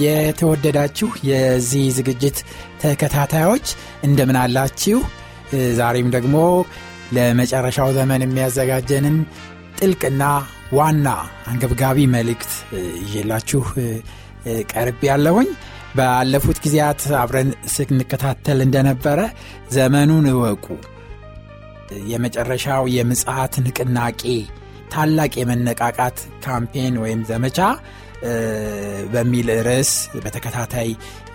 የተወደዳችሁ የዚህ ዝግጅት ተከታታዮች እንደምን አላችሁ? ዛሬም ደግሞ ለመጨረሻው ዘመን የሚያዘጋጀንን ጥልቅና ዋና አንገብጋቢ መልእክት ይዤላችሁ ቀርብ ያለሁኝ ባለፉት ጊዜያት አብረን ስንከታተል እንደነበረ ዘመኑን እወቁ የመጨረሻው የምጽሐት ንቅናቄ ታላቅ የመነቃቃት ካምፔን ወይም ዘመቻ በሚል ርዕስ በተከታታይ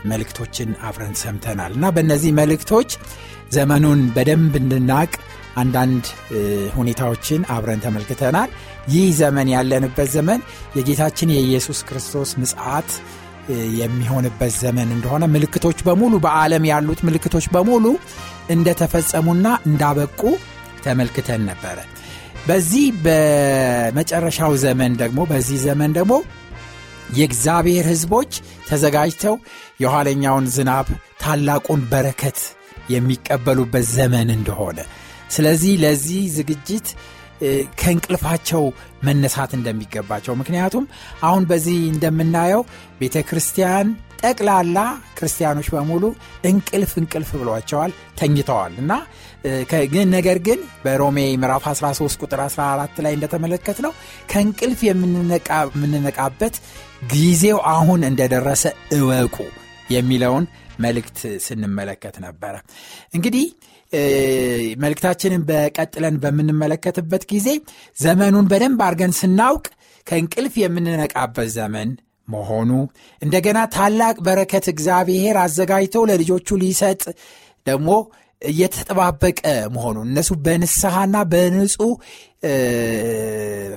መልእክቶችን አብረን ሰምተናል እና በእነዚህ መልእክቶች ዘመኑን በደንብ እንድናቅ አንዳንድ ሁኔታዎችን አብረን ተመልክተናል። ይህ ዘመን ያለንበት ዘመን የጌታችን የኢየሱስ ክርስቶስ ምጽአት የሚሆንበት ዘመን እንደሆነ ምልክቶች በሙሉ በዓለም ያሉት ምልክቶች በሙሉ እንደተፈጸሙና እንዳበቁ ተመልክተን ነበረ። በዚህ በመጨረሻው ዘመን ደግሞ በዚህ ዘመን ደግሞ የእግዚአብሔር ሕዝቦች ተዘጋጅተው የኋለኛውን ዝናብ ታላቁን በረከት የሚቀበሉበት ዘመን እንደሆነ። ስለዚህ ለዚህ ዝግጅት ከእንቅልፋቸው መነሳት እንደሚገባቸው። ምክንያቱም አሁን በዚህ እንደምናየው ቤተ ክርስቲያን ጠቅላላ ክርስቲያኖች በሙሉ እንቅልፍ እንቅልፍ ብሏቸዋል ተኝተዋል እና ነገር ግን በሮሜ ምዕራፍ 13 ቁጥር 14 ላይ እንደተመለከት ነው ከእንቅልፍ የምንነቃበት ጊዜው አሁን እንደደረሰ እወቁ የሚለውን መልእክት ስንመለከት ነበረ። እንግዲህ መልእክታችንን በቀጥለን በምንመለከትበት ጊዜ ዘመኑን በደንብ አድርገን ስናውቅ ከእንቅልፍ የምንነቃበት ዘመን መሆኑ እንደገና ታላቅ በረከት እግዚአብሔር አዘጋጅቶ ለልጆቹ ሊሰጥ ደግሞ እየተጠባበቀ መሆኑ እነሱ በንስሐና በንጹህ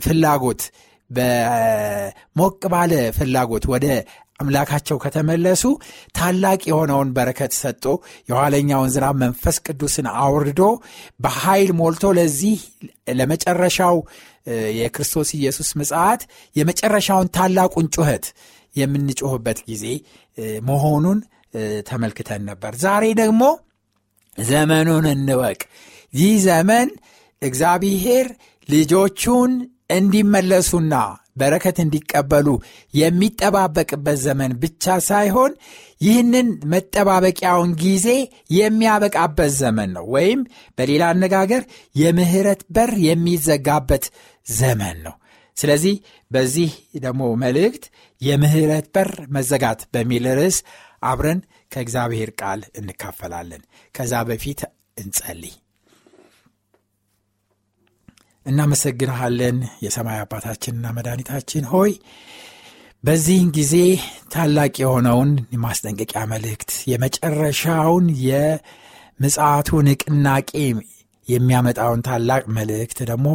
ፍላጎት በሞቅ ባለ ፍላጎት ወደ አምላካቸው ከተመለሱ ታላቅ የሆነውን በረከት ሰጥቶ የኋለኛውን ዝናብ መንፈስ ቅዱስን አውርዶ በኃይል ሞልቶ ለዚህ ለመጨረሻው የክርስቶስ ኢየሱስ ምጽት የመጨረሻውን ታላቁን ጩኸት የምንጮህበት ጊዜ መሆኑን ተመልክተን ነበር። ዛሬ ደግሞ ዘመኑን እንወቅ። ይህ ዘመን እግዚአብሔር ልጆቹን እንዲመለሱና በረከት እንዲቀበሉ የሚጠባበቅበት ዘመን ብቻ ሳይሆን ይህንን መጠባበቂያውን ጊዜ የሚያበቃበት ዘመን ነው። ወይም በሌላ አነጋገር የምህረት በር የሚዘጋበት ዘመን ነው። ስለዚህ በዚህ ደግሞ መልእክት የምህረት በር መዘጋት በሚል ርዕስ አብረን ከእግዚአብሔር ቃል እንካፈላለን። ከዛ በፊት እንጸልይ። እናመሰግንሃለን የሰማይ አባታችንና መድኃኒታችን ሆይ በዚህን ጊዜ ታላቅ የሆነውን የማስጠንቀቂያ መልእክት የመጨረሻውን የምጽቱ ንቅናቄ የሚያመጣውን ታላቅ መልእክት ደግሞ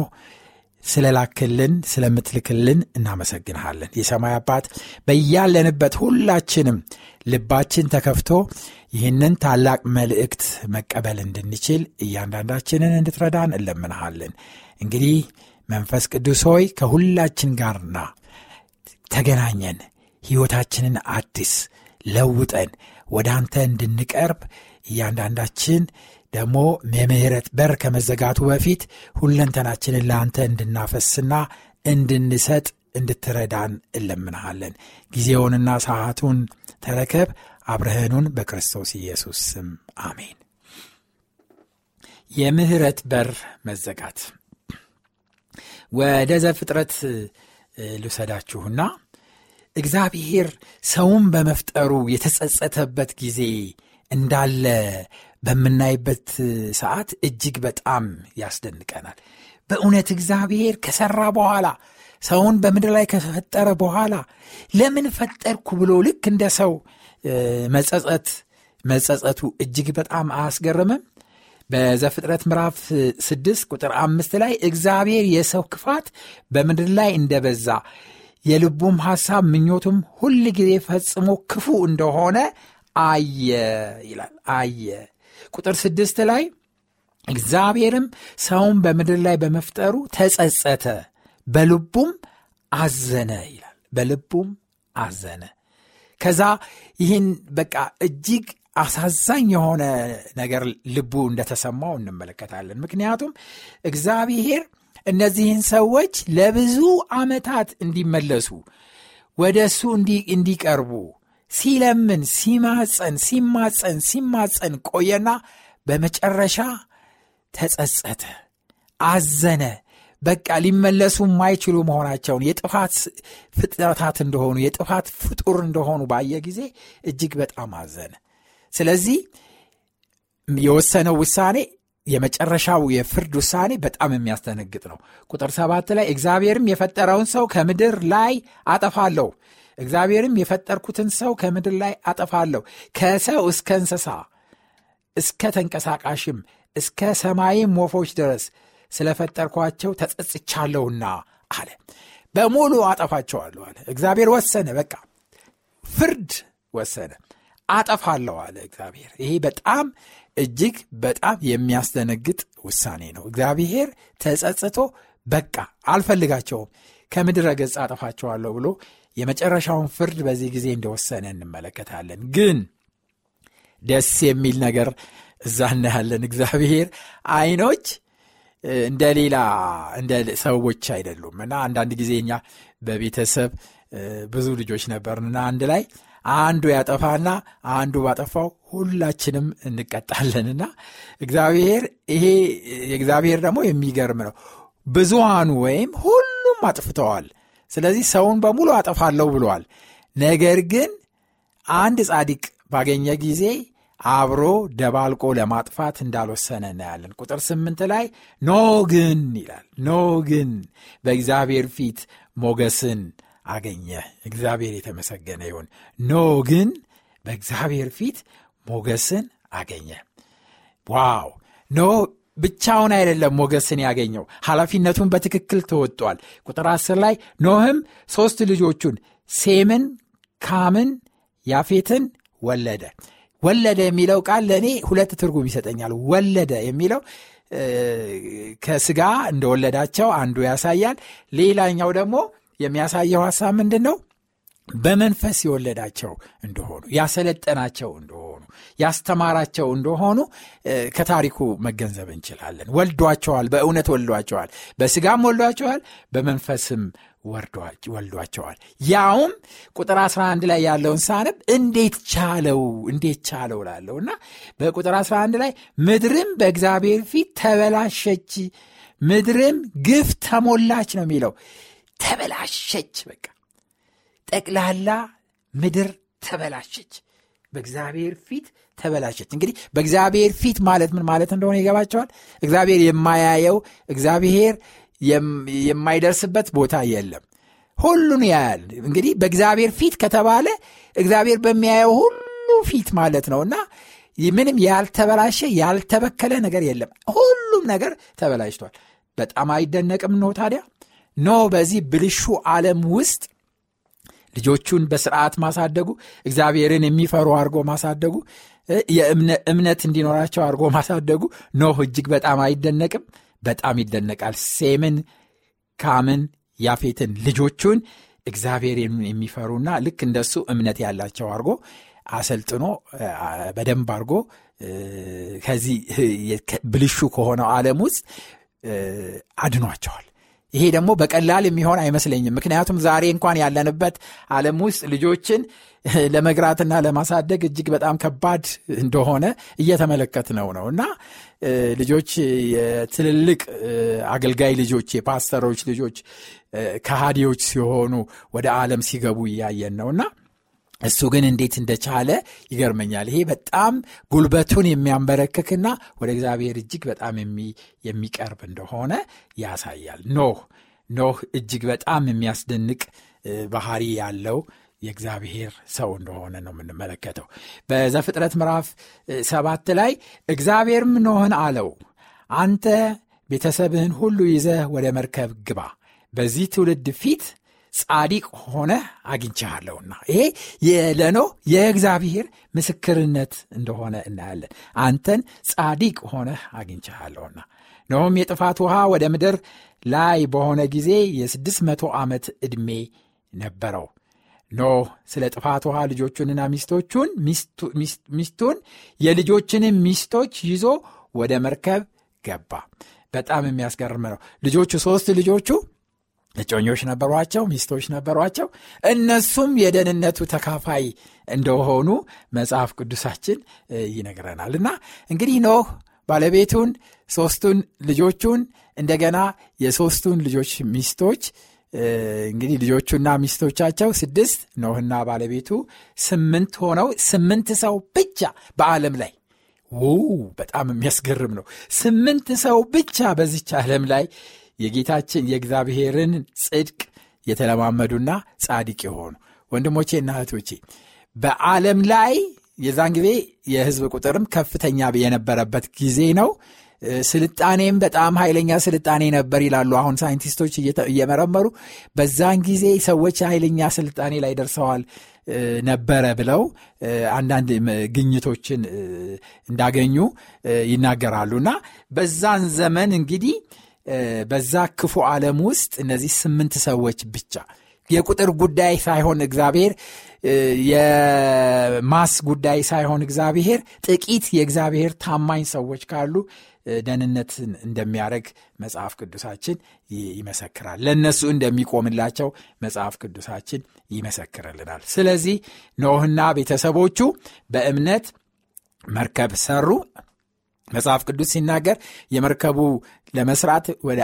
ስለላክልን ስለምትልክልን እናመሰግንሃለን። የሰማይ አባት በያለንበት ሁላችንም ልባችን ተከፍቶ ይህንን ታላቅ መልእክት መቀበል እንድንችል እያንዳንዳችንን እንድትረዳን እንለምንሃለን። እንግዲህ መንፈስ ቅዱስ ሆይ ከሁላችን ጋርና ተገናኘን፣ ሕይወታችንን አዲስ ለውጠን ወደ አንተ እንድንቀርብ እያንዳንዳችን ደግሞ የምህረት በር ከመዘጋቱ በፊት ሁለንተናችንን ለአንተ እንድናፈስና እንድንሰጥ እንድትረዳን እለምንሃለን። ጊዜውንና ሰዓቱን ተረከብ። አብረህኑን በክርስቶስ ኢየሱስ ስም አሜን። የምህረት በር መዘጋት ወደ ዘፍጥረት ልውሰዳችሁና እግዚአብሔር ሰውን በመፍጠሩ የተጸጸተበት ጊዜ እንዳለ በምናይበት ሰዓት እጅግ በጣም ያስደንቀናል። በእውነት እግዚአብሔር ከሰራ በኋላ ሰውን በምድር ላይ ከፈጠረ በኋላ ለምን ፈጠርኩ ብሎ ልክ እንደ ሰው መጸጸት መጸጸቱ እጅግ በጣም አያስገርምም? በዘፍጥረት ምዕራፍ ስድስት ቁጥር አምስት ላይ እግዚአብሔር የሰው ክፋት በምድር ላይ እንደበዛ የልቡም ሐሳብ ምኞቱም ሁል ጊዜ ፈጽሞ ክፉ እንደሆነ አየ ይላል። አየ ቁጥር ስድስት ላይ እግዚአብሔርም ሰውን በምድር ላይ በመፍጠሩ ተጸጸተ፣ በልቡም አዘነ ይላል። በልቡም አዘነ። ከዛ ይህን በቃ እጅግ አሳዛኝ የሆነ ነገር ልቡ እንደተሰማው እንመለከታለን። ምክንያቱም እግዚአብሔር እነዚህን ሰዎች ለብዙ ዓመታት እንዲመለሱ ወደ እሱ እንዲቀርቡ ሲለምን ሲማፀን ሲማፀን ሲማፀን ቆየና በመጨረሻ ተጸጸተ፣ አዘነ። በቃ ሊመለሱ የማይችሉ መሆናቸውን የጥፋት ፍጥረታት እንደሆኑ የጥፋት ፍጡር እንደሆኑ ባየ ጊዜ እጅግ በጣም አዘነ። ስለዚህ የወሰነው ውሳኔ የመጨረሻው የፍርድ ውሳኔ በጣም የሚያስደነግጥ ነው። ቁጥር ሰባት ላይ እግዚአብሔርም የፈጠረውን ሰው ከምድር ላይ አጠፋለሁ፣ እግዚአብሔርም የፈጠርኩትን ሰው ከምድር ላይ አጠፋለሁ፣ ከሰው እስከ እንስሳ እስከ ተንቀሳቃሽም እስከ ሰማይም ወፎች ድረስ ስለፈጠርኳቸው ተጸጽቻለሁና አለ። በሙሉ አጠፋቸዋለሁ አለ። እግዚአብሔር ወሰነ። በቃ ፍርድ ወሰነ። አጠፋለሁ አለ እግዚአብሔር። ይሄ በጣም እጅግ በጣም የሚያስደነግጥ ውሳኔ ነው። እግዚአብሔር ተጸጽቶ በቃ አልፈልጋቸውም ከምድረ ገጽ አጠፋቸዋለሁ ብሎ የመጨረሻውን ፍርድ በዚህ ጊዜ እንደወሰነ እንመለከታለን። ግን ደስ የሚል ነገር እዛ እናያለን። እግዚአብሔር አይኖች እንደ ሌላ እንደ ሰዎች አይደሉም እና አንዳንድ ጊዜ እኛ በቤተሰብ ብዙ ልጆች ነበርንና አንድ ላይ አንዱ ያጠፋና አንዱ ባጠፋው ሁላችንም እንቀጣለንና እግዚአብሔር ይሄ እግዚአብሔር ደግሞ የሚገርም ነው። ብዙሃኑ ወይም ሁሉም አጥፍተዋል። ስለዚህ ሰውን በሙሉ አጠፋለሁ ብሏል። ነገር ግን አንድ ጻድቅ ባገኘ ጊዜ አብሮ ደባልቆ ለማጥፋት እንዳልወሰነ እናያለን። ቁጥር ስምንት ላይ ኖህ ግን ይላል ኖህ ግን በእግዚአብሔር ፊት ሞገስን አገኘ። እግዚአብሔር የተመሰገነ ይሁን። ኖህ ግን በእግዚአብሔር ፊት ሞገስን አገኘ። Wow! ኖህ ብቻውን አይደለም ሞገስን ያገኘው፣ ኃላፊነቱን በትክክል ተወጧል። ቁጥር አስር ላይ ኖህም ሦስት ልጆቹን ሴምን፣ ካምን፣ ያፌትን ወለደ። ወለደ የሚለው ቃል ለእኔ ሁለት ትርጉም ይሰጠኛል። ወለደ የሚለው ከስጋ እንደወለዳቸው አንዱ ያሳያል። ሌላኛው ደግሞ የሚያሳየው ሐሳብ ምንድን ነው? በመንፈስ የወለዳቸው እንደሆኑ ያሰለጠናቸው እንደሆኑ ያስተማራቸው እንደሆኑ ከታሪኩ መገንዘብ እንችላለን። ወልዷቸዋል፣ በእውነት ወልዷቸዋል። በስጋም ወልዷቸዋል፣ በመንፈስም ወልዷቸዋል። ያውም ቁጥር 11 ላይ ያለውን ሳነብ እንዴት ቻለው እንዴት ቻለው ላለው እና በቁጥር 11 ላይ ምድርም በእግዚአብሔር ፊት ተበላሸች፣ ምድርም ግፍ ተሞላች ነው የሚለው ተበላሸች። በቃ ጠቅላላ ምድር ተበላሸች፣ በእግዚአብሔር ፊት ተበላሸች። እንግዲህ በእግዚአብሔር ፊት ማለት ምን ማለት እንደሆነ ይገባቸዋል። እግዚአብሔር የማያየው እግዚአብሔር የማይደርስበት ቦታ የለም። ሁሉን ያያል። እንግዲህ በእግዚአብሔር ፊት ከተባለ እግዚአብሔር በሚያየው ሁሉ ፊት ማለት ነው እና ምንም ያልተበላሸ ያልተበከለ ነገር የለም። ሁሉም ነገር ተበላሽቷል። በጣም አይደነቅም ኖህ ታዲያ ኖህ በዚህ ብልሹ ዓለም ውስጥ ልጆቹን በስርዓት ማሳደጉ እግዚአብሔርን የሚፈሩ አድርጎ ማሳደጉ የእምነት እንዲኖራቸው አድርጎ ማሳደጉ ኖህ እጅግ በጣም አይደነቅም። በጣም ይደነቃል። ሴምን ካምን ያፌትን ልጆቹን እግዚአብሔር የሚፈሩና ልክ እንደሱ እምነት ያላቸው አድርጎ አሰልጥኖ በደንብ አድርጎ ከዚህ ብልሹ ከሆነው ዓለም ውስጥ አድኗቸዋል ይሄ ደግሞ በቀላል የሚሆን አይመስለኝም። ምክንያቱም ዛሬ እንኳን ያለንበት ዓለም ውስጥ ልጆችን ለመግራትና ለማሳደግ እጅግ በጣም ከባድ እንደሆነ እየተመለከት ነው ነው እና ልጆች የትልልቅ አገልጋይ ልጆች የፓስተሮች ልጆች ከሃዲዎች ሲሆኑ ወደ ዓለም ሲገቡ እያየን ነውና እሱ ግን እንዴት እንደቻለ ይገርመኛል። ይሄ በጣም ጉልበቱን የሚያንበረክክና ወደ እግዚአብሔር እጅግ በጣም የሚቀርብ እንደሆነ ያሳያል። ኖህ ኖህ እጅግ በጣም የሚያስደንቅ ባህሪ ያለው የእግዚአብሔር ሰው እንደሆነ ነው የምንመለከተው። በዘፍጥረት ምዕራፍ ሰባት ላይ እግዚአብሔርም ኖህን አለው አንተ ቤተሰብህን ሁሉ ይዘህ ወደ መርከብ ግባ፣ በዚህ ትውልድ ፊት ጻዲቅ ሆነ አግኝቻለሁና ይሄ ለኖ የእግዚአብሔር ምስክርነት እንደሆነ እናያለን። አንተን ጻዲቅ ሆነ አግኝቻለሁና። ኖም የጥፋት ውሃ ወደ ምድር ላይ በሆነ ጊዜ የስድስት መቶ ዓመት ዕድሜ ነበረው። ኖህ ስለ ጥፋት ውሃ ልጆቹንና ሚስቶቹን ሚስቱን የልጆችንም ሚስቶች ይዞ ወደ መርከብ ገባ። በጣም የሚያስገርም ነው። ልጆቹ ሶስት ልጆቹ እጮኞች ነበሯቸው፣ ሚስቶች ነበሯቸው። እነሱም የደህንነቱ ተካፋይ እንደሆኑ መጽሐፍ ቅዱሳችን ይነግረናል። እና እንግዲህ ኖህ ባለቤቱን፣ ሶስቱን ልጆቹን እንደገና የሶስቱን ልጆች ሚስቶች እንግዲህ ልጆቹና ሚስቶቻቸው ስድስት ኖህና ባለቤቱ ስምንት ሆነው ስምንት ሰው ብቻ በዓለም ላይ በጣም የሚያስገርም ነው። ስምንት ሰው ብቻ በዚች ዓለም ላይ የጌታችን የእግዚአብሔርን ጽድቅ የተለማመዱና ጻድቅ የሆኑ ወንድሞቼና እህቶቼ በዓለም ላይ የዛን ጊዜ የህዝብ ቁጥርም ከፍተኛ የነበረበት ጊዜ ነው። ስልጣኔም በጣም ኃይለኛ ስልጣኔ ነበር ይላሉ አሁን ሳይንቲስቶች እየመረመሩ በዛን ጊዜ ሰዎች ኃይለኛ ስልጣኔ ላይ ደርሰዋል ነበረ ብለው አንዳንድ ግኝቶችን እንዳገኙ ይናገራሉ እና በዛን ዘመን እንግዲህ በዛ ክፉ ዓለም ውስጥ እነዚህ ስምንት ሰዎች ብቻ የቁጥር ጉዳይ ሳይሆን እግዚአብሔር የማስ ጉዳይ ሳይሆን እግዚአብሔር ጥቂት የእግዚአብሔር ታማኝ ሰዎች ካሉ ደህንነትን እንደሚያደርግ መጽሐፍ ቅዱሳችን ይመሰክራል። ለእነሱ እንደሚቆምላቸው መጽሐፍ ቅዱሳችን ይመሰክርልናል። ስለዚህ ኖህና ቤተሰቦቹ በእምነት መርከብ ሰሩ። መጽሐፍ ቅዱስ ሲናገር የመርከቡ ለመስራት ወደ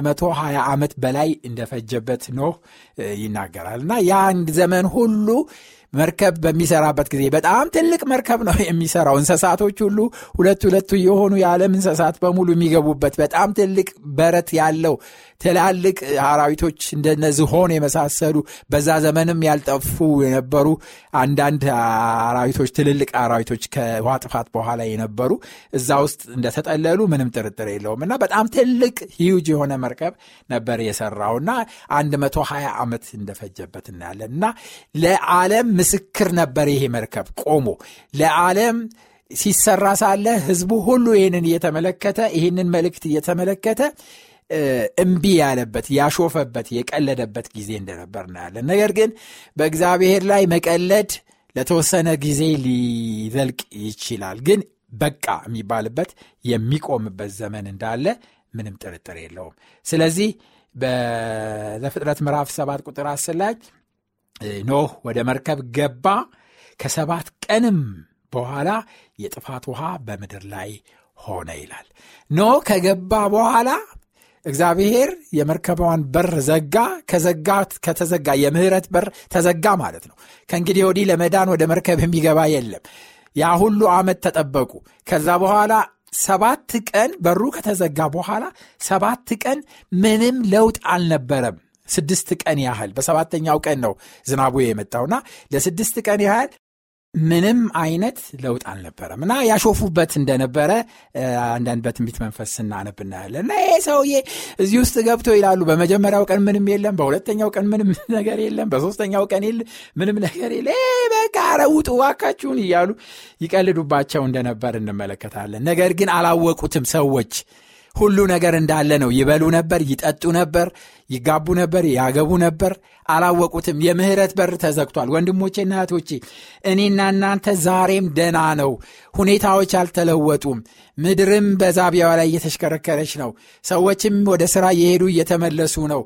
120 ዓመት በላይ እንደፈጀበት ኖህ ይናገራል። እና የአንድ ዘመን ሁሉ መርከብ በሚሰራበት ጊዜ በጣም ትልቅ መርከብ ነው የሚሰራው። እንስሳቶች ሁሉ ሁለት ሁለቱ የሆኑ የዓለም እንስሳት በሙሉ የሚገቡበት በጣም ትልቅ በረት ያለው ትላልቅ አራዊቶች እንደነ ዝሆን የመሳሰሉ በዛ ዘመንም ያልጠፉ የነበሩ አንዳንድ አራዊቶች ትልልቅ አራዊቶች ከውሃ ጥፋት በኋላ የነበሩ እዛ ውስጥ እንደተጠለሉ ምንም ጥርጥር የለውም እና በጣም ትልቅ ሂውጅ የሆነ መርከብ ነበር የሰራው እና 120 ዓመት እንደፈጀበት እናያለን እና ለዓለም ምስክር ነበር ይሄ መርከብ ቆሞ ለዓለም ሲሰራ ሳለ ህዝቡ ሁሉ ይህንን እየተመለከተ ይህንን መልእክት እየተመለከተ እምቢ ያለበት ያሾፈበት የቀለደበት ጊዜ እንደነበር እናያለን። ነገር ግን በእግዚአብሔር ላይ መቀለድ ለተወሰነ ጊዜ ሊዘልቅ ይችላል። ግን በቃ የሚባልበት የሚቆምበት ዘመን እንዳለ ምንም ጥርጥር የለውም። ስለዚህ በዘፍጥረት ምዕራፍ ሰባት ቁጥር አስር ላይ ኖህ ወደ መርከብ ገባ፣ ከሰባት ቀንም በኋላ የጥፋት ውሃ በምድር ላይ ሆነ ይላል። ኖህ ከገባ በኋላ እግዚአብሔር የመርከቧን በር ዘጋ። ከዘጋት ከተዘጋ የምህረት በር ተዘጋ ማለት ነው። ከእንግዲህ ወዲህ ለመዳን ወደ መርከብ የሚገባ የለም። ያ ሁሉ ዓመት ተጠበቁ። ከዛ በኋላ ሰባት ቀን በሩ ከተዘጋ በኋላ ሰባት ቀን ምንም ለውጥ አልነበረም። ስድስት ቀን ያህል በሰባተኛው ቀን ነው ዝናቡ የመጣውና ለስድስት ቀን ያህል ምንም አይነት ለውጥ አልነበረም። እና ያሾፉበት እንደነበረ አንዳንድ በትንቢት መንፈስ ስናነብ እናያለን። እና ይሄ ሰውዬ እዚህ ውስጥ ገብቶ ይላሉ በመጀመሪያው ቀን ምንም የለም በሁለተኛው ቀን ምንም ነገር የለም በሶስተኛው ቀን ምንም ነገር የለ በቃ ረውጡ ዋካችሁን እያሉ ይቀልዱባቸው እንደነበር እንመለከታለን። ነገር ግን አላወቁትም ሰዎች ሁሉ ነገር እንዳለ ነው። ይበሉ ነበር ይጠጡ ነበር ይጋቡ ነበር ያገቡ ነበር። አላወቁትም። የምህረት በር ተዘግቷል። ወንድሞቼና እህቶቼ እኔና እናንተ ዛሬም ደና ነው። ሁኔታዎች አልተለወጡም። ምድርም በዛቢያዋ ላይ እየተሽከረከረች ነው። ሰዎችም ወደ ሥራ እየሄዱ እየተመለሱ ነው።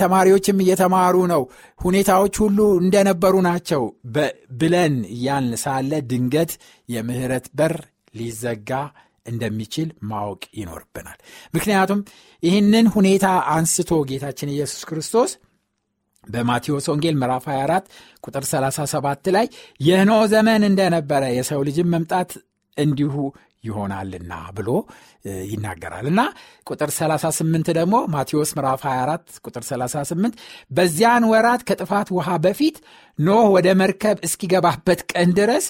ተማሪዎችም እየተማሩ ነው። ሁኔታዎች ሁሉ እንደነበሩ ናቸው። ብለን እያልን ሳለ ድንገት የምህረት በር ሊዘጋ እንደሚችል ማወቅ ይኖርብናል። ምክንያቱም ይህንን ሁኔታ አንስቶ ጌታችን ኢየሱስ ክርስቶስ በማቴዎስ ወንጌል ምዕራፍ 24 ቁጥር 37 ላይ የኖ ዘመን እንደነበረ የሰው ልጅም መምጣት እንዲሁ ይሆናልና ብሎ ይናገራል። እና ቁጥር 38 ደግሞ ማቴዎስ ምዕራፍ 24 ቁጥር 38 በዚያን ወራት ከጥፋት ውሃ በፊት ኖህ ወደ መርከብ እስኪገባበት ቀን ድረስ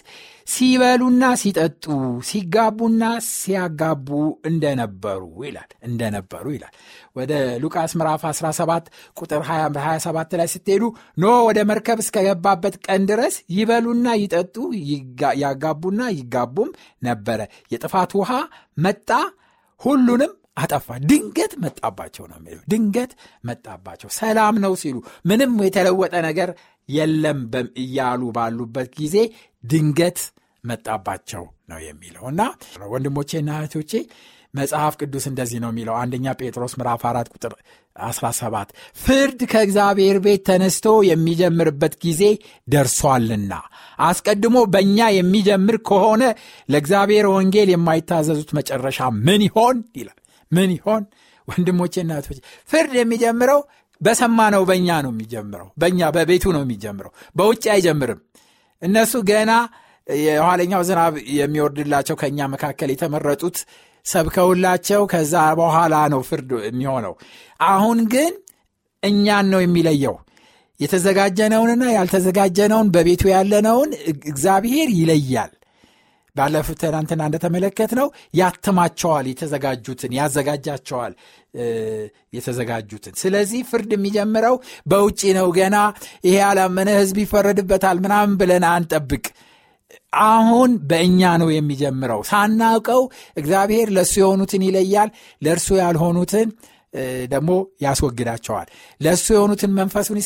ሲበሉና ሲጠጡ ሲጋቡና ሲያጋቡ እንደነበሩ ይላል እንደነበሩ ይላል። ወደ ሉቃስ ምዕራፍ 17 ቁጥር 27 ላይ ስትሄዱ ኖ ወደ መርከብ እስከገባበት ቀን ድረስ ይበሉና ይጠጡ ያጋቡና ይጋቡም ነበረ። የጥፋት ውሃ መጣ ሁሉንም አጠፋ። ድንገት መጣባቸው ነው የሚለው ድንገት መጣባቸው። ሰላም ነው ሲሉ ምንም የተለወጠ ነገር የለም እያሉ ባሉበት ጊዜ ድንገት መጣባቸው ነው የሚለው እና ወንድሞቼና እህቶቼ መጽሐፍ ቅዱስ እንደዚህ ነው የሚለው አንደኛ ጴጥሮስ ምዕራፍ 4 ቁጥር 17 ፍርድ ከእግዚአብሔር ቤት ተነስቶ የሚጀምርበት ጊዜ ደርሷልና አስቀድሞ በእኛ የሚጀምር ከሆነ ለእግዚአብሔር ወንጌል የማይታዘዙት መጨረሻ ምን ይሆን? ይላል። ምን ይሆን? ወንድሞቼ እናቶች ፍርድ የሚጀምረው በሰማነው በእኛ ነው የሚጀምረው በእኛ በቤቱ ነው የሚጀምረው በውጭ አይጀምርም። እነሱ ገና የኋለኛው ዝናብ የሚወርድላቸው ከእኛ መካከል የተመረጡት ሰብከውላቸው ከዛ በኋላ ነው ፍርድ የሚሆነው። አሁን ግን እኛን ነው የሚለየው። የተዘጋጀነውንና ያልተዘጋጀነውን በቤቱ ያለነውን እግዚአብሔር ይለያል ባለፉት ትናንትና እንደተመለከት ነው ያትማቸዋል የተዘጋጁትን ያዘጋጃቸዋል የተዘጋጁትን። ስለዚህ ፍርድ የሚጀምረው በውጭ ነው። ገና ይሄ ያላመነ ህዝብ ይፈረድበታል ምናምን ብለን አንጠብቅ። አሁን በእኛ ነው የሚጀምረው። ሳናውቀው እግዚአብሔር ለእሱ የሆኑትን ይለያል ለእርሱ ያልሆኑትን ደግሞ ያስወግዳቸዋል። ለእሱ የሆኑትን መንፈሱን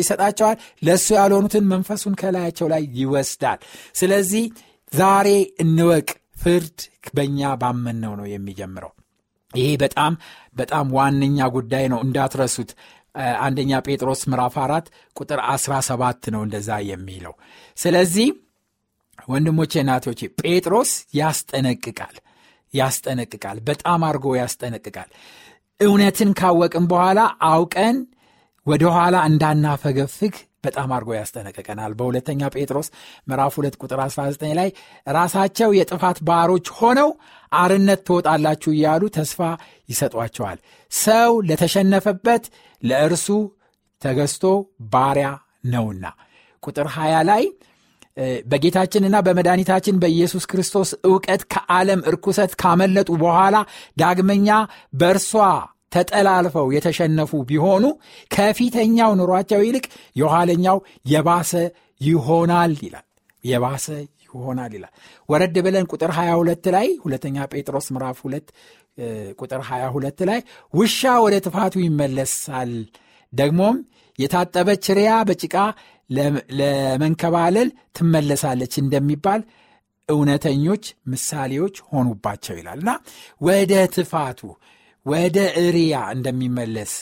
ይሰጣቸዋል ለእሱ ያልሆኑትን መንፈሱን ከላያቸው ላይ ይወስዳል። ስለዚህ ዛሬ እንወቅ ፍርድ በእኛ ባመነው ነው የሚጀምረው። ይሄ በጣም በጣም ዋነኛ ጉዳይ ነው እንዳትረሱት። አንደኛ ጴጥሮስ ምዕራፍ 4 ቁጥር 17 ነው እንደዛ የሚለው። ስለዚህ ወንድሞቼ ናቶቼ ጴጥሮስ ያስጠነቅቃል ያስጠነቅቃል በጣም አድርጎ ያስጠነቅቃል። እውነትን ካወቅን በኋላ አውቀን ወደኋላ እንዳናፈገፍግ በጣም አድርጎ ያስጠነቅቀናል በሁለተኛ ጴጥሮስ ምዕራፍ 2 ቁጥር 19 ላይ ራሳቸው የጥፋት ባሮች ሆነው አርነት ትወጣላችሁ እያሉ ተስፋ ይሰጧቸዋል። ሰው ለተሸነፈበት ለእርሱ ተገዝቶ ባሪያ ነውና። ቁጥር 20 ላይ በጌታችንና በመድኃኒታችን በኢየሱስ ክርስቶስ እውቀት ከዓለም እርኩሰት ካመለጡ በኋላ ዳግመኛ በእርሷ ተጠላልፈው የተሸነፉ ቢሆኑ ከፊተኛው ኑሯቸው ይልቅ የኋለኛው የባሰ ይሆናል ይላል። የባሰ ይሆናል ይላል። ወረድ ብለን ቁጥር 22 ላይ ሁለተኛ ጴጥሮስ ምዕራፍ 2 ቁጥር 22 ላይ ውሻ ወደ ትፋቱ ይመለሳል። ደግሞም የታጠበች ሪያ በጭቃ ለመንከባለል ትመለሳለች እንደሚባል እውነተኞች ምሳሌዎች ሆኑባቸው ይላል። እና ወደ ትፋቱ ወደ እሪያ እንደሚመለስ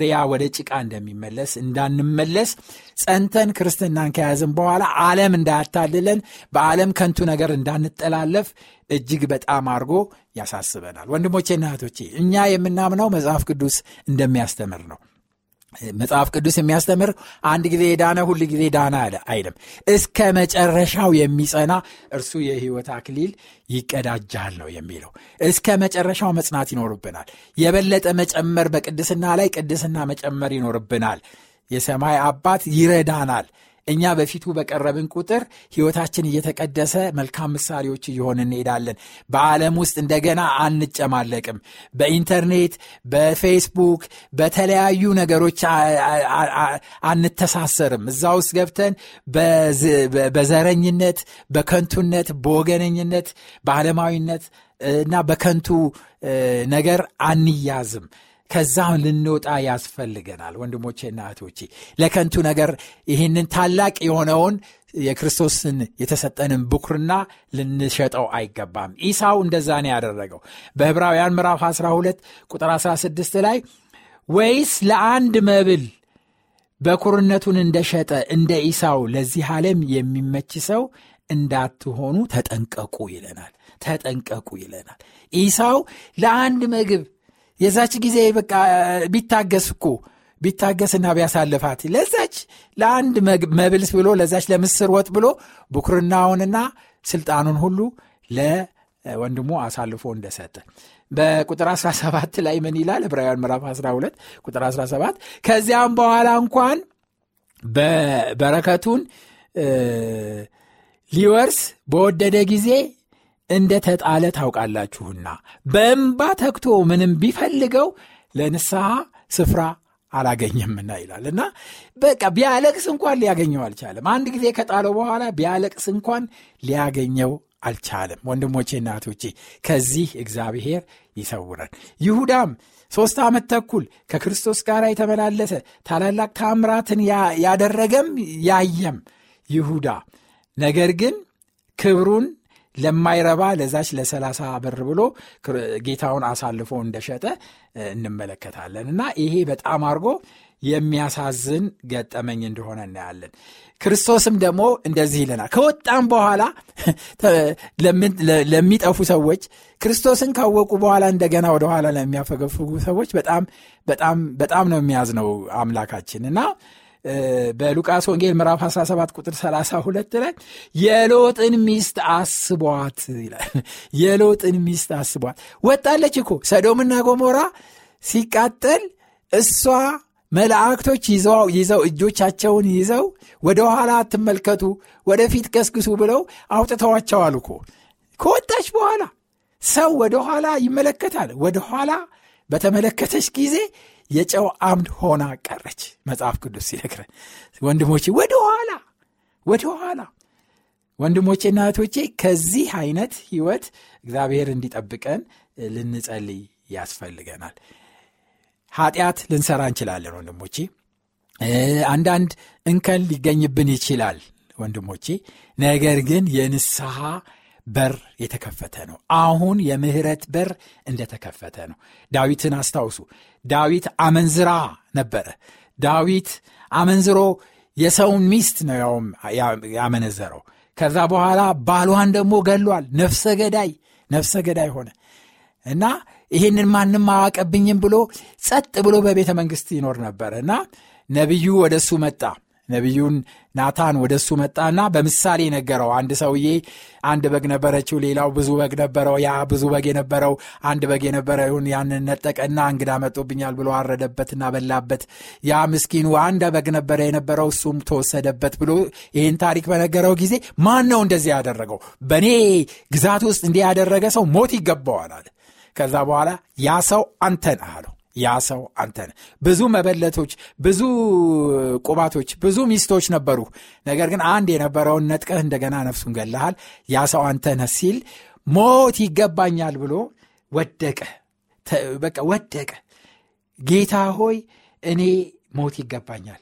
ሪያ ወደ ጭቃ እንደሚመለስ እንዳንመለስ ጸንተን ክርስትናን ከያዝን በኋላ ዓለም እንዳያታልለን በዓለም ከንቱ ነገር እንዳንጠላለፍ እጅግ በጣም አድርጎ ያሳስበናል። ወንድሞቼና እህቶቼ እኛ የምናምነው መጽሐፍ ቅዱስ እንደሚያስተምር ነው መጽሐፍ ቅዱስ የሚያስተምር አንድ ጊዜ የዳነ ሁል ጊዜ ዳነ አይልም። እስከ መጨረሻው የሚጸና እርሱ የህይወት አክሊል ይቀዳጃል ነው የሚለው። እስከ መጨረሻው መጽናት ይኖርብናል። የበለጠ መጨመር በቅድስና ላይ ቅድስና መጨመር ይኖርብናል። የሰማይ አባት ይረዳናል እኛ በፊቱ በቀረብን ቁጥር ሕይወታችን እየተቀደሰ መልካም ምሳሌዎች እየሆን እንሄዳለን። በዓለም ውስጥ እንደገና አንጨማለቅም። በኢንተርኔት፣ በፌስቡክ፣ በተለያዩ ነገሮች አንተሳሰርም። እዛ ውስጥ ገብተን በዘረኝነት፣ በከንቱነት፣ በወገነኝነት፣ በዓለማዊነት እና በከንቱ ነገር አንያዝም። ከዛም ልንወጣ ያስፈልገናል። ወንድሞቼና እህቶቼ ለከንቱ ነገር ይህንን ታላቅ የሆነውን የክርስቶስን የተሰጠንን ብኩርና ልንሸጠው አይገባም። ኢሳው እንደዛ ነው ያደረገው። በዕብራውያን ምዕራፍ 12 ቁጥር 16 ላይ ወይስ ለአንድ መብል በኩርነቱን እንደሸጠ እንደ ኢሳው ለዚህ ዓለም የሚመች ሰው እንዳትሆኑ ተጠንቀቁ ይለናል። ተጠንቀቁ ይለናል። ኢሳው ለአንድ ምግብ የዛች ጊዜ በቃ ቢታገስ እኮ ቢታገስና ቢያሳልፋት ለዛች ለአንድ መብልስ ብሎ ለዛች ለምስር ወጥ ብሎ ብኩርናውንና ስልጣኑን ሁሉ ለወንድሙ አሳልፎ እንደሰጠ በቁጥር 17 ላይ ምን ይላል? ዕብራውያን ምዕራፍ 12 ቁጥር 17 ከዚያም በኋላ እንኳን በበረከቱን ሊወርስ በወደደ ጊዜ እንደ ተጣለ ታውቃላችሁና በእንባ ተክቶ ምንም ቢፈልገው ለንስሐ ስፍራ አላገኘምና ይላል እና በቃ ቢያለቅስ እንኳን ሊያገኘው አልቻለም። አንድ ጊዜ ከጣለው በኋላ ቢያለቅስ እንኳን ሊያገኘው አልቻለም። ወንድሞቼ እናቶቼ ከዚህ እግዚአብሔር ይሰውረን። ይሁዳም ሦስት ዓመት ተኩል ከክርስቶስ ጋር የተመላለሰ ታላላቅ ታምራትን ያደረገም ያየም ይሁዳ ነገር ግን ክብሩን ለማይረባ ለዛች ለሰላሳ ብር ብሎ ጌታውን አሳልፎ እንደሸጠ እንመለከታለን እና ይሄ በጣም አድርጎ የሚያሳዝን ገጠመኝ እንደሆነ እናያለን። ክርስቶስም ደግሞ እንደዚህ ይለናል። ከወጣም በኋላ ለሚጠፉ ሰዎች ክርስቶስን ካወቁ በኋላ እንደገና ወደኋላ ለሚያፈገፍጉ ሰዎች በጣም በጣም በጣም ነው የሚያዝነው አምላካችን እና በሉቃስ ወንጌል ምዕራፍ 17 ቁጥር 32 ላይ የሎጥን ሚስት አስቧት ይላል። የሎጥን ሚስት አስቧት ወጣለች እኮ ሰዶምና ጎሞራ ሲቃጠል እሷ መላእክቶች ይዘው እጆቻቸውን ይዘው ወደ ኋላ አትመልከቱ፣ ወደፊት ገስግሱ ብለው አውጥተዋቸዋል እኮ ከወጣች በኋላ ሰው ወደ ኋላ ይመለከታል። ወደ ኋላ በተመለከተች ጊዜ የጨው አምድ ሆና ቀረች። መጽሐፍ ቅዱስ ሲነግረን ወንድሞቼ ወደ ኋላ ወደ ኋላ ወንድሞቼና እህቶቼ ከዚህ አይነት ህይወት እግዚአብሔር እንዲጠብቀን ልንጸልይ ያስፈልገናል። ኃጢአት ልንሰራ እንችላለን ወንድሞቼ። አንዳንድ እንከን ሊገኝብን ይችላል ወንድሞቼ። ነገር ግን የንስሐ በር የተከፈተ ነው። አሁን የምህረት በር እንደተከፈተ ነው። ዳዊትን አስታውሱ። ዳዊት አመንዝራ ነበረ። ዳዊት አመንዝሮ የሰውን ሚስት ነው ያውም ያመነዘረው። ከዛ በኋላ ባሏን ደግሞ ገሏል። ነፍሰ ገዳይ ነፍሰ ገዳይ ሆነ እና ይህንን ማንም አዋቀብኝም ብሎ ጸጥ ብሎ በቤተ መንግሥት ይኖር ነበር እና ነቢዩ ወደ እሱ መጣ ነቢዩን ናታን ወደ እሱ መጣና በምሳሌ ነገረው። አንድ ሰውዬ አንድ በግ ነበረችው፣ ሌላው ብዙ በግ ነበረው። ያ ብዙ በግ የነበረው አንድ በግ የነበረውን ያንን ነጠቀና እንግዳ መጦብኛል ብሎ አረደበትና በላበት። ያ ምስኪኑ አንድ በግ ነበረ የነበረው እሱም ተወሰደበት ብሎ ይህን ታሪክ በነገረው ጊዜ ማን ነው እንደዚህ ያደረገው? በእኔ ግዛት ውስጥ እንዲህ ያደረገ ሰው ሞት ይገባዋል አለ። ከዛ በኋላ ያ ሰው አንተን አለው ያ ሰው አንተ ነህ። ብዙ መበለቶች፣ ብዙ ቁባቶች፣ ብዙ ሚስቶች ነበሩ። ነገር ግን አንድ የነበረውን ነጥቀህ እንደገና ነፍሱን ገለሃል። ያ ሰው አንተ ነህ ሲል ሞት ይገባኛል ብሎ ወደቀ። በቃ ወደቀ። ጌታ ሆይ እኔ ሞት ይገባኛል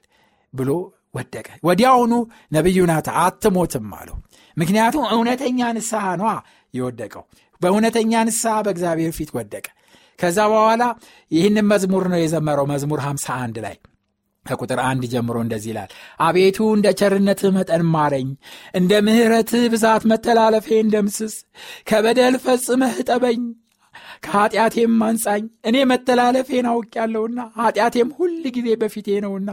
ብሎ ወደቀ። ወዲያውኑ ነቢዩ ናታ አትሞትም አለው። ምክንያቱም እውነተኛ ንስሐ ነዋ የወደቀው። በእውነተኛ ንስሐ በእግዚአብሔር ፊት ወደቀ። ከዛ በኋላ ይህንን መዝሙር ነው የዘመረው መዝሙር 51 ላይ። ከቁጥር አንድ ጀምሮ እንደዚህ ይላል አቤቱ እንደ ቸርነትህ መጠን ማረኝ እንደ ምሕረትህ ብዛት መተላለፌ እንደምስስ ከበደል ፈጽመህ እጠበኝ ከኀጢአቴም አንጻኝ እኔ መተላለፌን አውቄያለሁና ኀጢአቴም ሁል ጊዜ በፊቴ ነውና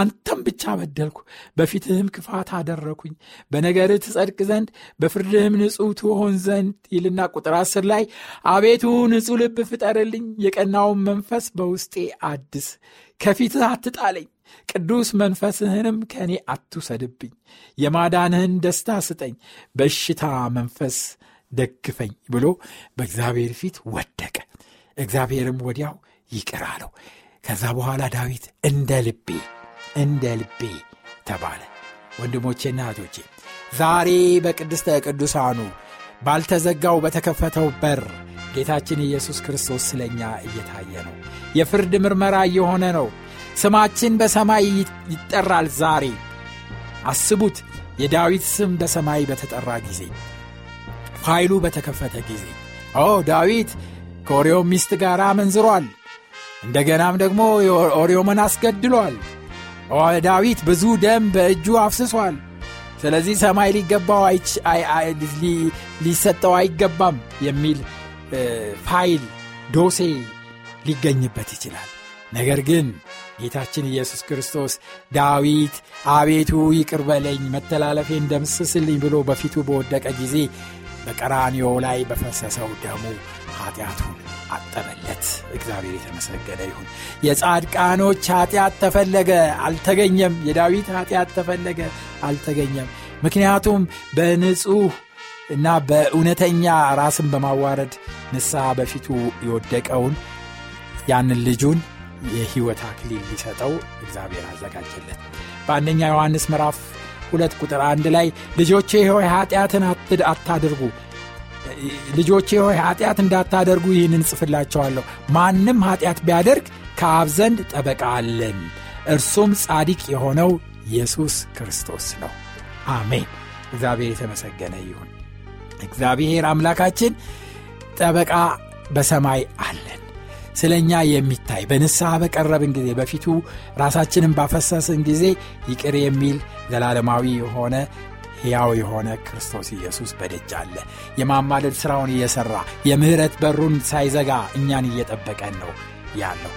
አንተም ብቻ በደልኩ በፊትህም ክፋት አደረኩኝ በነገርህ ትጸድቅ ዘንድ በፍርድህም ንጹሕ ትሆን ዘንድ ይልና ቁጥር አስር ላይ አቤቱ ንጹሕ ልብ ፍጠርልኝ የቀናውን መንፈስ በውስጤ አድስ ከፊትህ አትጣለኝ ቅዱስ መንፈስህንም ከእኔ አትውሰድብኝ። የማዳንህን ደስታ ስጠኝ፣ በሽታ መንፈስ ደግፈኝ ብሎ በእግዚአብሔር ፊት ወደቀ። እግዚአብሔርም ወዲያው ይቅር አለው። ከዛ በኋላ ዳዊት እንደ ልቤ እንደ ልቤ ተባለ። ወንድሞቼና እህቶቼ ዛሬ በቅድስተ ቅዱሳኑ ባልተዘጋው በተከፈተው በር ጌታችን ኢየሱስ ክርስቶስ ስለ እኛ እየታየ ነው። የፍርድ ምርመራ እየሆነ ነው። ስማችን በሰማይ ይጠራል። ዛሬ አስቡት፣ የዳዊት ስም በሰማይ በተጠራ ጊዜ፣ ፋይሉ በተከፈተ ጊዜ ኦ ዳዊት ከኦሪዮ ሚስት ጋር አመንዝሯል። እንደገናም ደግሞ ኦሪዮምን አስገድሏል። ዳዊት ብዙ ደም በእጁ አፍስሷል። ስለዚህ ሰማይ ሊገባው ሊሰጠው አይገባም የሚል ፋይል ዶሴ ሊገኝበት ይችላል። ነገር ግን ጌታችን ኢየሱስ ክርስቶስ ዳዊት አቤቱ ይቅር በለኝ መተላለፌን ደምስስልኝ ብሎ በፊቱ በወደቀ ጊዜ በቀራንዮ ላይ በፈሰሰው ደሙ ኃጢአቱን አጠበለት። እግዚአብሔር የተመሰገነ ይሁን። የጻድቃኖች ኃጢአት ተፈለገ፣ አልተገኘም። የዳዊት ኃጢአት ተፈለገ፣ አልተገኘም። ምክንያቱም በንጹሕ እና በእውነተኛ ራስን በማዋረድ ንስሐ በፊቱ የወደቀውን ያንን ልጁን የሕይወት አክሊል ሊሰጠው እግዚአብሔር አዘጋጀለት። በአንደኛ ዮሐንስ ምዕራፍ ሁለት ቁጥር አንድ ላይ ልጆቼ ሆይ ኃጢአትን አታድርጉ ልጆቼ ሆይ ኃጢአት እንዳታደርጉ ይህንን ጽፍላቸዋለሁ። ማንም ኃጢአት ቢያደርግ ከአብ ዘንድ ጠበቃ አለን፣ እርሱም ጻዲቅ የሆነው ኢየሱስ ክርስቶስ ነው። አሜን። እግዚአብሔር የተመሰገነ ይሁን። እግዚአብሔር አምላካችን ጠበቃ በሰማይ አለን። ስለ እኛ የሚታይ በንስሐ በቀረብን ጊዜ በፊቱ ራሳችንን ባፈሰስን ጊዜ ይቅር የሚል ዘላለማዊ የሆነ ሕያው የሆነ ክርስቶስ ኢየሱስ በደጅ አለ። የማማለድ ሥራውን እየሠራ የምሕረት በሩን ሳይዘጋ እኛን እየጠበቀን ነው ያለው።